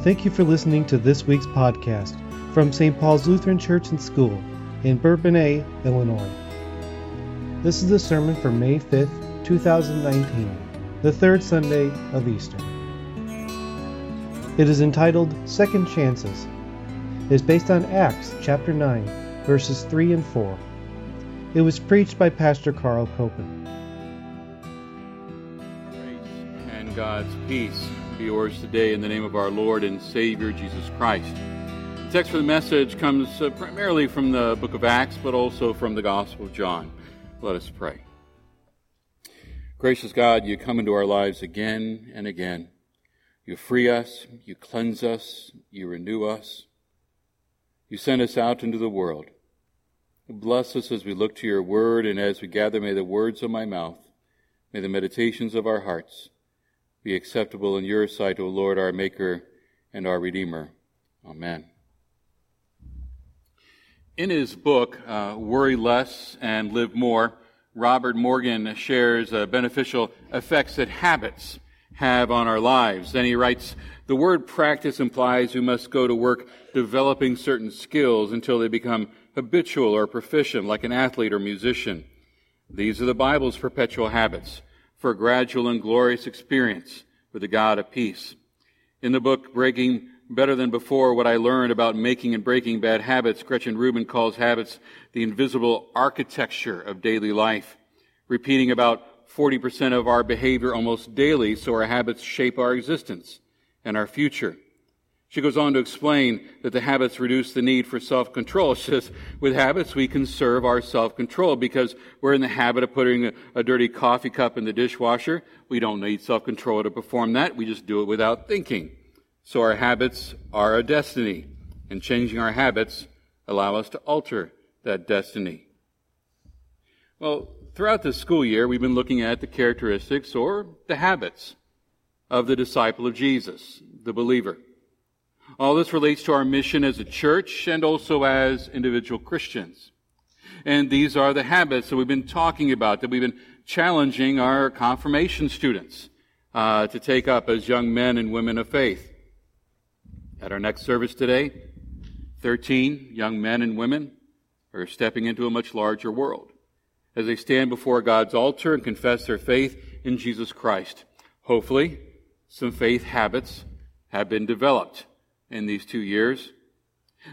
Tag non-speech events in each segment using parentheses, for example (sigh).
and thank you for listening to this week's podcast from St. Paul's Lutheran Church and School in Bourbonnais, Illinois. This is the sermon for May 5th, 2019, the third Sunday of Easter. It is entitled Second Chances. It is based on Acts chapter 9, verses 3 and 4. It was preached by Pastor Carl Koeppen. Grace and God's peace be yours today in the name of our Lord and Savior Jesus Christ. The text for the message comes uh, primarily from the book of Acts, but also from the Gospel of John. Let us pray. Gracious God, you come into our lives again and again. You free us, you cleanse us, you renew us. You send us out into the world. Bless us as we look to your word and as we gather, may the words of my mouth, may the meditations of our hearts, be acceptable in your sight, O Lord, our Maker and our Redeemer. Amen. In his book, uh, Worry Less and Live More, Robert Morgan shares uh, beneficial effects that habits have on our lives. Then he writes, the word practice implies we must go to work developing certain skills until they become habitual or proficient, like an athlete or musician. These are the Bible's perpetual habits for a gradual and glorious experience with the God of peace. In the book Breaking Better Than Before, what I learned about making and breaking bad habits, Gretchen Rubin calls habits the invisible architecture of daily life, repeating about 40% of our behavior almost daily, so our habits shape our existence and our future. She goes on to explain that the habits reduce the need for self-control. (laughs) She says, with habits, we conserve our self-control because we're in the habit of putting a, a, dirty coffee cup in the dishwasher. We don't need self-control to perform that. We just do it without thinking. So our habits are a destiny, and changing our habits allow us to alter that destiny. Well, throughout this school year, we've been looking at the characteristics or the habits of the disciple of Jesus, the believer. All this relates to our mission as a church and also as individual Christians. And these are the habits that we've been talking about, that we've been challenging our confirmation students uh, to take up as young men and women of faith. At our next service today, 13 young men and women are stepping into a much larger world as they stand before God's altar and confess their faith in Jesus Christ. Hopefully, some faith habits have been developed in these two years.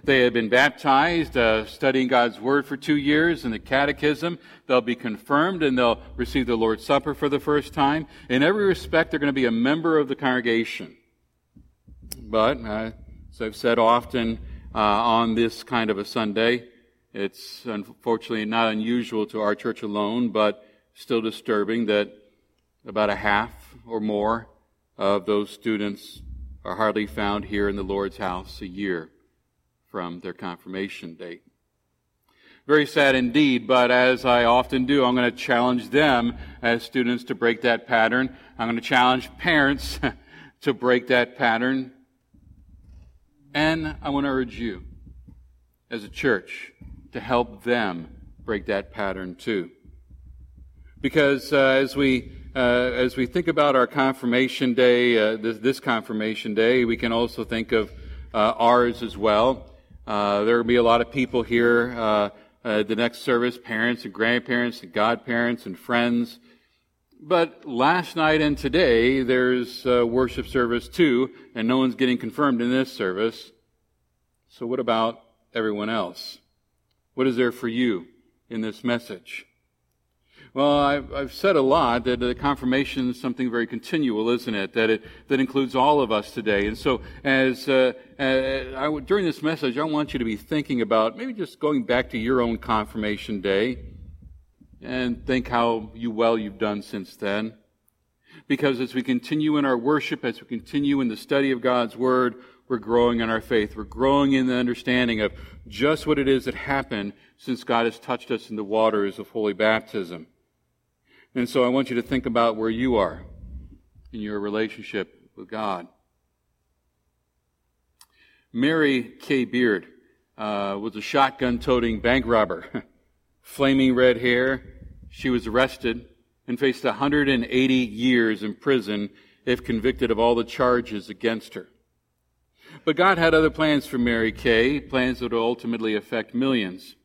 They had been baptized, uh, studying God's Word for two years in the catechism. They'll be confirmed and they'll receive the Lord's Supper for the first time. In every respect, they're going to be a member of the congregation. But, uh, as I've said often uh, on this kind of a Sunday, it's unfortunately not unusual to our church alone, but still disturbing that about a half or more of those students are hardly found here in the Lord's house a year from their confirmation date. Very sad indeed, but as I often do, I'm going to challenge them as students to break that pattern. I'm going to challenge parents (laughs) to break that pattern. And I want to urge you, as a church, to help them break that pattern too. Because uh, as we uh, as we think about our confirmation day, uh, this, this, confirmation day, we can also think of uh, ours as well. Uh, there will be a lot of people here uh, the next service, parents and grandparents and godparents and friends. But last night and today, there's worship service too, and no one's getting confirmed in this service. So what about everyone else? What is there for you in this message? Well, I've, I've, said a lot that the confirmation is something very continual, isn't it? That it that includes all of us today. And so, as uh, uh, I, during this message, I want you to be thinking about maybe just going back to your own confirmation day, and think how you well you've done since then. Because as we continue in our worship, as we continue in the study of God's Word, we're growing in our faith. We're growing in the understanding of just what it is that happened since God has touched us in the waters of holy baptism. And so I want you to think about where you are in your relationship with God. Mary Kay Beard uh, was a shotgun toting bank robber. (laughs) Flaming red hair. She was arrested and faced 180 years in prison if convicted of all the charges against her. But God had other plans for Mary Kay, plans that would ultimately affect millions.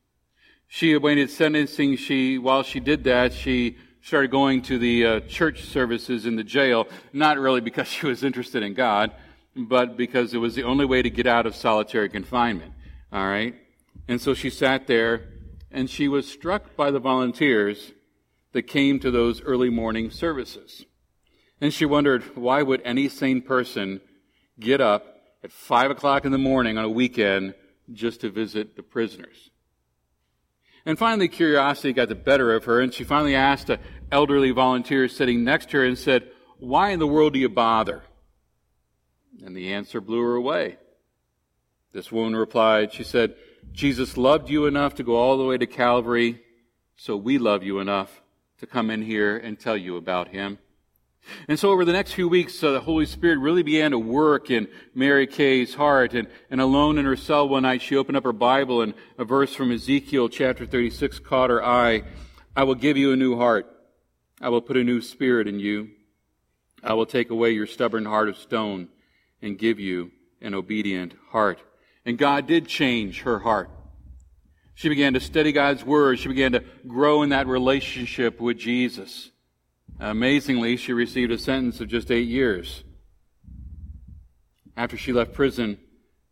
She awaited sentencing. She, while she did that, she started going to the uh, church services in the jail, not really because she was interested in God, but because it was the only way to get out of solitary confinement. All right? And so she sat there and she was struck by the volunteers that came to those early morning services. And she wondered, why would any sane person get up at five o'clock in the morning on a weekend just to visit the prisoners? And finally, curiosity got the better of her, and she finally asked an elderly volunteer sitting next to her and said, Why in the world do you bother? And the answer blew her away. This woman replied, She said, Jesus loved you enough to go all the way to Calvary, so we love you enough to come in here and tell you about him. And so over the next few weeks, uh, the Holy Spirit really began to work in Mary Kay's heart. And, and alone in her cell one night, she opened up her Bible and a verse from Ezekiel chapter 36 caught her eye. I will give you a new heart. I will put a new spirit in you. I will take away your stubborn heart of stone and give you an obedient heart. And God did change her heart. She began to study God's Word. She began to grow in that relationship with Jesus. Amazingly, she received a sentence of just eight years. After she left prison,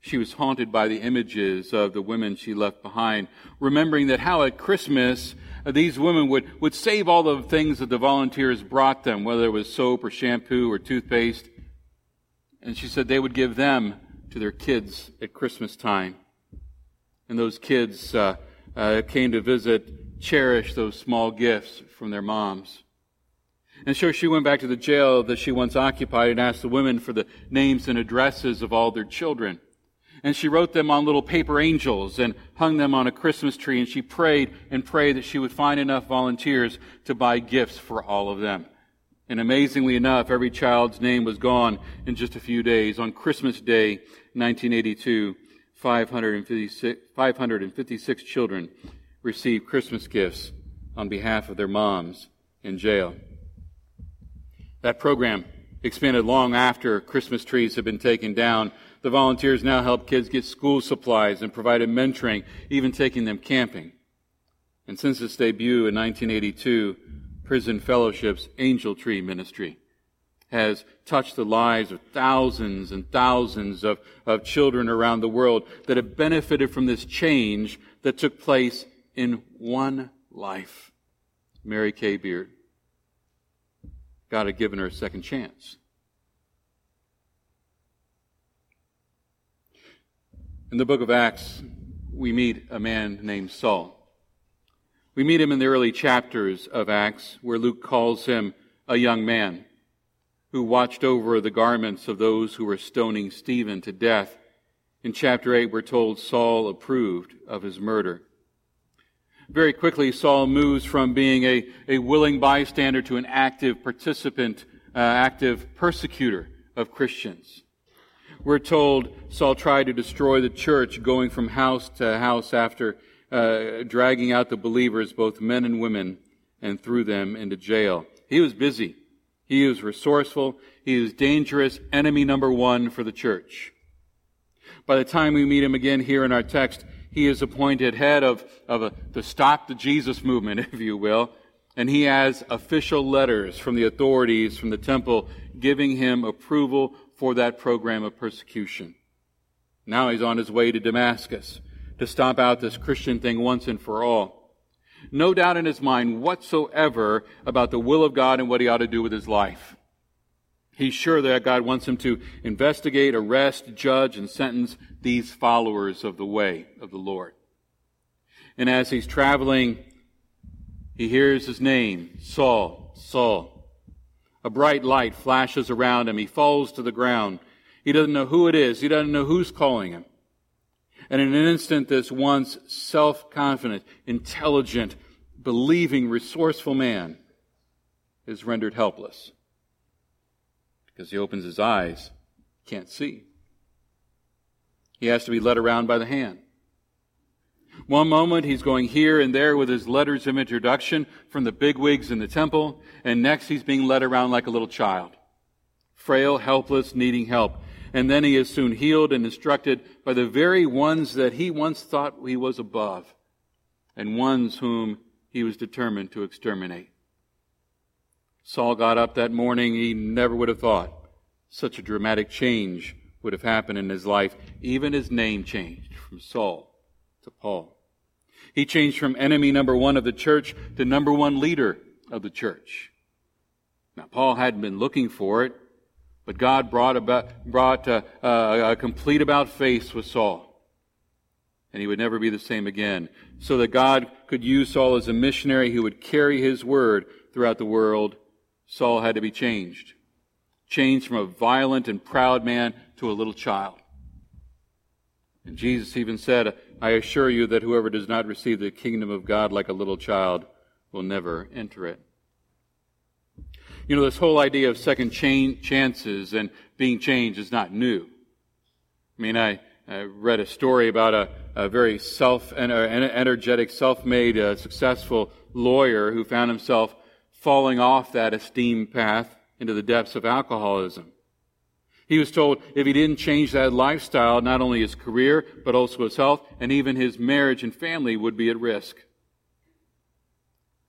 she was haunted by the images of the women she left behind, remembering that how at Christmas uh, these women would, would save all the things that the volunteers brought them, whether it was soap or shampoo or toothpaste. And she said they would give them to their kids at Christmas time. And those kids uh, uh, came to visit, cherish those small gifts from their moms. And so she went back to the jail that she once occupied and asked the women for the names and addresses of all their children. And she wrote them on little paper angels and hung them on a Christmas tree. And she prayed and prayed that she would find enough volunteers to buy gifts for all of them. And amazingly enough, every child's name was gone in just a few days. On Christmas Day, 1982, 556, 556 children received Christmas gifts on behalf of their moms in jail. That program expanded long after Christmas trees had been taken down. The volunteers now help kids get school supplies and provided mentoring, even taking them camping. And since its debut in 1982, Prison Fellowship's Angel Tree Ministry has touched the lives of thousands and thousands of, of children around the world that have benefited from this change that took place in one life. Mary Kay Beard. God had given her a second chance. In the book of Acts, we meet a man named Saul. We meet him in the early chapters of Acts, where Luke calls him a young man who watched over the garments of those who were stoning Stephen to death. In chapter 8, we're told Saul approved of his murder. Very quickly, Saul moves from being a, a willing bystander to an active participant, uh, active persecutor of Christians. We're told Saul tried to destroy the church, going from house to house after uh, dragging out the believers, both men and women, and threw them into jail. He was busy. He was resourceful. He was dangerous, enemy number one for the church. By the time we meet him again here in our text, he is appointed head of, of a, the Stop the Jesus movement, (laughs) if you will. And he has official letters from the authorities from the temple giving him approval for that program of persecution. Now he's on his way to Damascus to stomp out this Christian thing once and for all. No doubt in his mind whatsoever about the will of God and what he ought to do with his life. He's sure that God wants him to investigate, arrest, judge, and sentence these followers of the way of the Lord. And as he's traveling, he hears his name, Saul, Saul. A bright light flashes around him. He falls to the ground. He doesn't know who it is. He doesn't know who's calling him. And in an instant, this once self-confident, intelligent, believing, resourceful man is rendered helpless because he opens his eyes, can't see. He has to be led around by the hand. One moment he's going here and there with his letters of introduction from the bigwigs in the temple, and next he's being led around like a little child. Frail, helpless, needing help. and then he is soon healed and instructed by the very ones that he once thought he was above, and ones whom he was determined to exterminate. Saul got up that morning, he never would have thought such a dramatic change would have happened in his life. Even his name changed from Saul to Paul. He changed from enemy number one of the church to number one leader of the church. Now, Paul hadn't been looking for it, but God brought, about, brought a, a, a complete about face with Saul. And he would never be the same again. So that God could use Saul as a missionary who would carry his word throughout the world, Saul had to be changed. Changed from a violent and proud man to a little child. And Jesus even said, I assure you that whoever does not receive the kingdom of God like a little child will never enter it. You know, this whole idea of second chances and being changed is not new. I mean, I, I read a story about a, a very self energetic, self made, uh, successful lawyer who found himself falling off that esteemed path into the depths of alcoholism. He was told if he didn't change that lifestyle, not only his career, but also his health, and even his marriage and family would be at risk.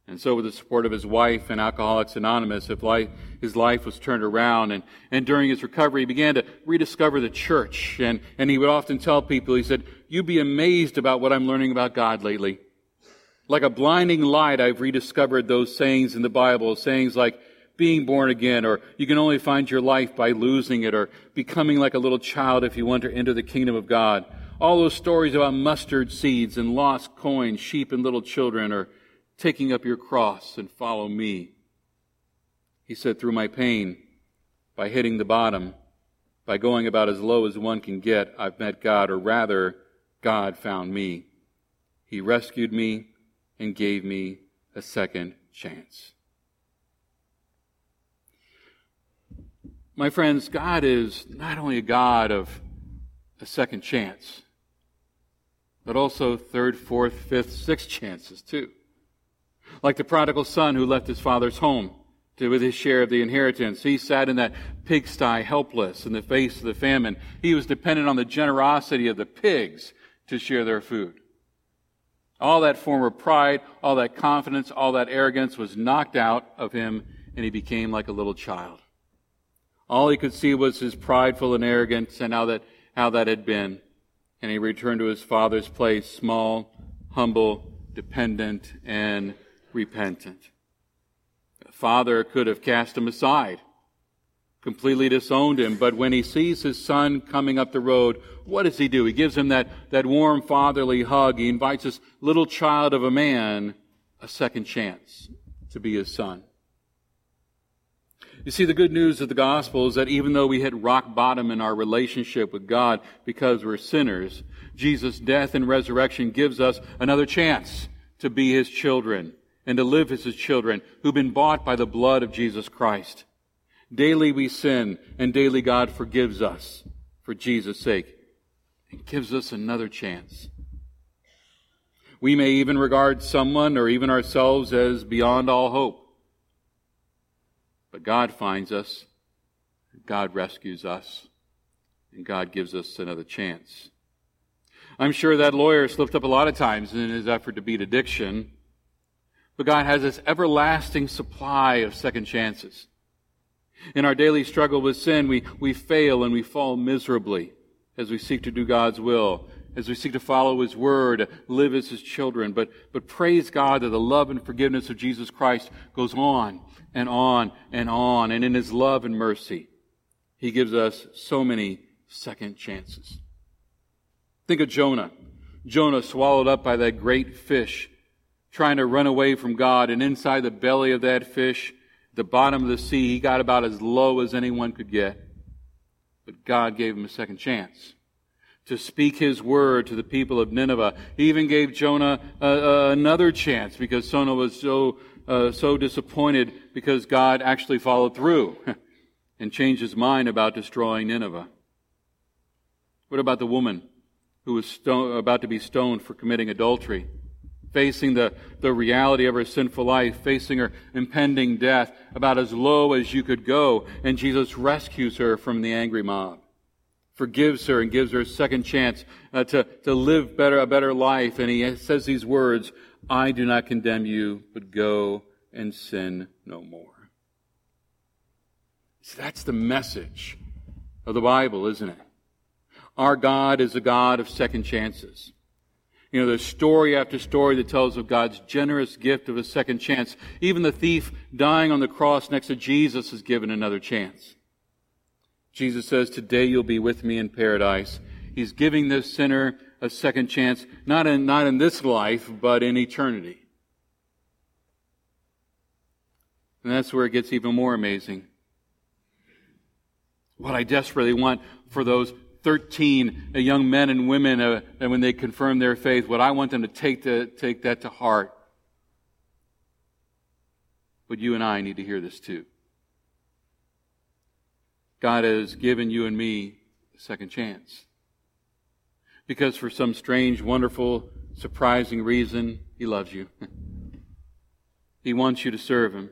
And so, with the support of his wife and Alcoholics Anonymous, if life, his life was turned around, and, and during his recovery, he began to rediscover the church. And, and he would often tell people, he said, You'd be amazed about what I'm learning about God lately. Like a blinding light, I've rediscovered those sayings in the Bible, sayings like, being born again, or you can only find your life by losing it, or becoming like a little child if you want to enter the kingdom of God. All those stories about mustard seeds and lost coins, sheep and little children, or taking up your cross and follow me. He said, through my pain, by hitting the bottom, by going about as low as one can get, I've met God, or rather, God found me. He rescued me and gave me a second chance. My friends, God is not only a God of a second chance, but also third, fourth, fifth, sixth chances too. Like the prodigal son who left his father's home to, with his share of the inheritance. He sat in that pigsty helpless in the face of the famine. He was dependent on the generosity of the pigs to share their food. All that former pride, all that confidence, all that arrogance was knocked out of him, and he became like a little child. All he could see was his prideful and arrogance and how that, how that had been. And he returned to his father's place, small, humble, dependent, and repentant. The father could have cast him aside, completely disowned him, but when he sees his son coming up the road, what does he do? He gives him that, that warm fatherly hug. He invites this little child of a man a second chance to be his son. You see, the good news of the gospel is that even though we hit rock bottom in our relationship with God because we're sinners, Jesus' death and resurrection gives us another chance to be his children and to live as his children who've been bought by the blood of Jesus Christ. Daily we sin and daily God forgives us for Jesus' sake and gives us another chance. We may even regard someone or even ourselves as beyond all hope. But God finds us, God rescues us, and God gives us another chance. I'm sure that lawyer slipped up a lot of times in his effort to beat addiction, but God has this everlasting supply of second chances. In our daily struggle with sin, we, we fail and we fall miserably as we seek to do God's will, as we seek to follow His Word, live as His children. But, but praise God that the love and forgiveness of Jesus Christ goes on and on and on. And in His love and mercy, He gives us so many second chances. Think of Jonah. Jonah swallowed up by that great fish, trying to run away from God. And inside the belly of that fish, the bottom of the sea, he got about as low as anyone could get. But God gave him a second chance to speak his word to the people of Nineveh. He even gave Jonah uh, uh, another chance because Jonah was so uh, so disappointed because God actually followed through (laughs) and changed his mind about destroying Nineveh? What about the woman who was stone, about to be stoned for committing adultery? Facing the, the reality of her sinful life, facing her impending death, about as low as you could go, and Jesus rescues her from the angry mob. forgives her and gives her a second chance uh, to, to live better, a better life. And he says these words, I do not condemn you, but go and sin no more. See, that's the message of the Bible, isn't it? Our God is a God of second chances. You know, there's story after story that tells of God's generous gift of a second chance. Even the thief dying on the cross next to Jesus is given another chance. Jesus says, Today you'll be with me in paradise. He's giving this sinner a second chance, not in, not in this life, but in eternity. And that's where it gets even more amazing. What I desperately want for those 13 young men and women, uh, and when they confirm their faith, what I want them to take, to take that to heart. But you and I need to hear this too. God has given you and me a second chance. Because for some strange, wonderful, surprising reason, He loves you. (laughs) he wants you to serve Him.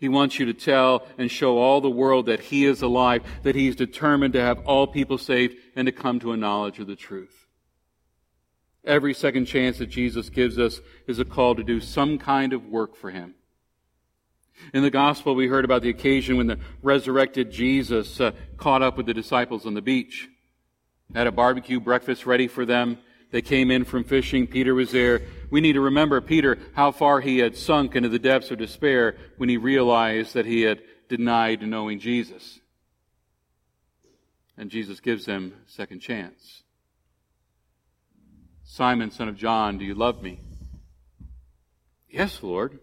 He wants you to tell and show all the world that He is alive, that He's determined to have all people saved and to come to a knowledge of the truth. Every second chance that Jesus gives us is a call to do some kind of work for Him. In the gospel, we heard about the occasion when the resurrected Jesus uh, caught up with the disciples on the beach, had a barbecue breakfast ready for them, they came in from fishing. Peter was there. We need to remember Peter, how far he had sunk into the depths of despair when he realized that he had denied knowing Jesus. And Jesus gives him a second chance. Simon, son of John, do you love me? Yes, Lord.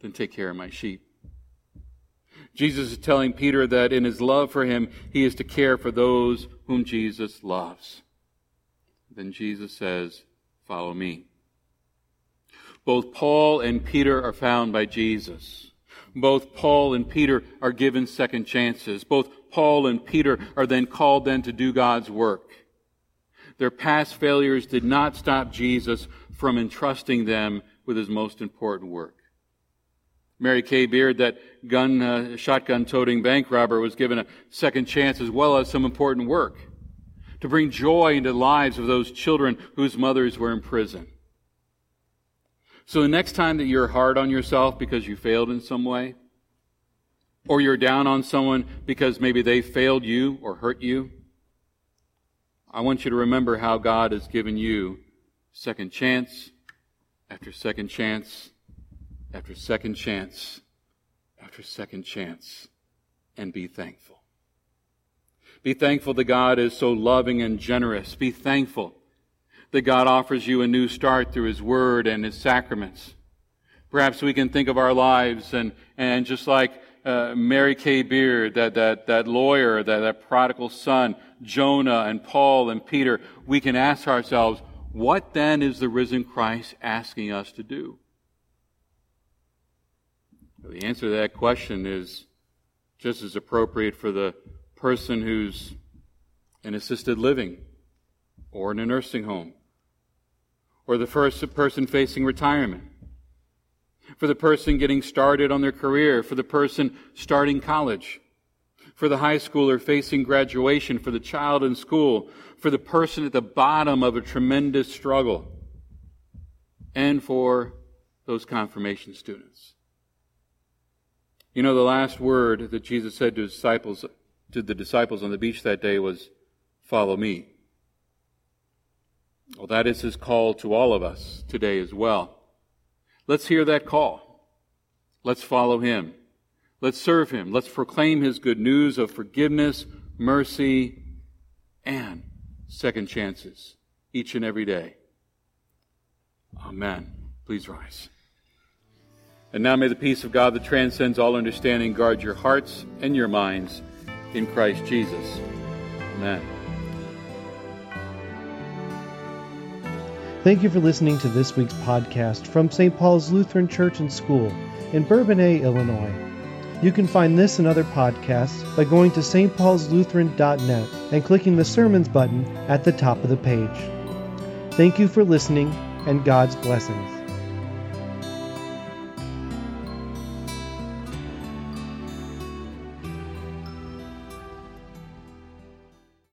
Then take care of my sheep. Jesus is telling Peter that in his love for him, he is to care for those whom Jesus loves. Then Jesus says, Follow me. Both Paul and Peter are found by Jesus. Both Paul and Peter are given second chances. Both Paul and Peter are then called then to do God's work. Their past failures did not stop Jesus from entrusting them with his most important work. Mary Kay Beard, that gun, uh, shotgun toting bank robber, was given a second chance as well as some important work to bring joy into the lives of those children whose mothers were in prison. So the next time that you're hard on yourself because you failed in some way, or you're down on someone because maybe they failed you or hurt you, I want you to remember how God has given you second chance after second chance after second chance after second chance and be thankful. Be thankful that God is so loving and generous. Be thankful that God offers you a new start through His Word and His sacraments. Perhaps we can think of our lives and, and just like uh, Mary Kay Beard, that, that, that lawyer, that, that prodigal son, Jonah and Paul and Peter, we can ask ourselves, what then is the risen Christ asking us to do? The answer to that question is just as appropriate for the person who's in assisted living or in a nursing home, or the first person facing retirement, for the person getting started on their career, for the person starting college, for the high schooler facing graduation, for the child in school, for the person at the bottom of a tremendous struggle, and for those confirmation students. You know, the last word that Jesus said to disciples to the disciples on the beach that day was, Follow me. Well, that is his call to all of us today as well. Let's hear that call. Let's follow him. Let's serve him. Let's proclaim his good news of forgiveness, mercy, and second chances each and every day. Amen. Please rise. And now may the peace of God that transcends all understanding guard your hearts and your minds in Christ Jesus. Amen. Thank you for listening to this week's podcast from St. Paul's Lutheran Church and School in Bourbonnais, Illinois. You can find this and other podcasts by going to stpaulslutheran.net and clicking the Sermons button at the top of the page. Thank you for listening, and God's blessings.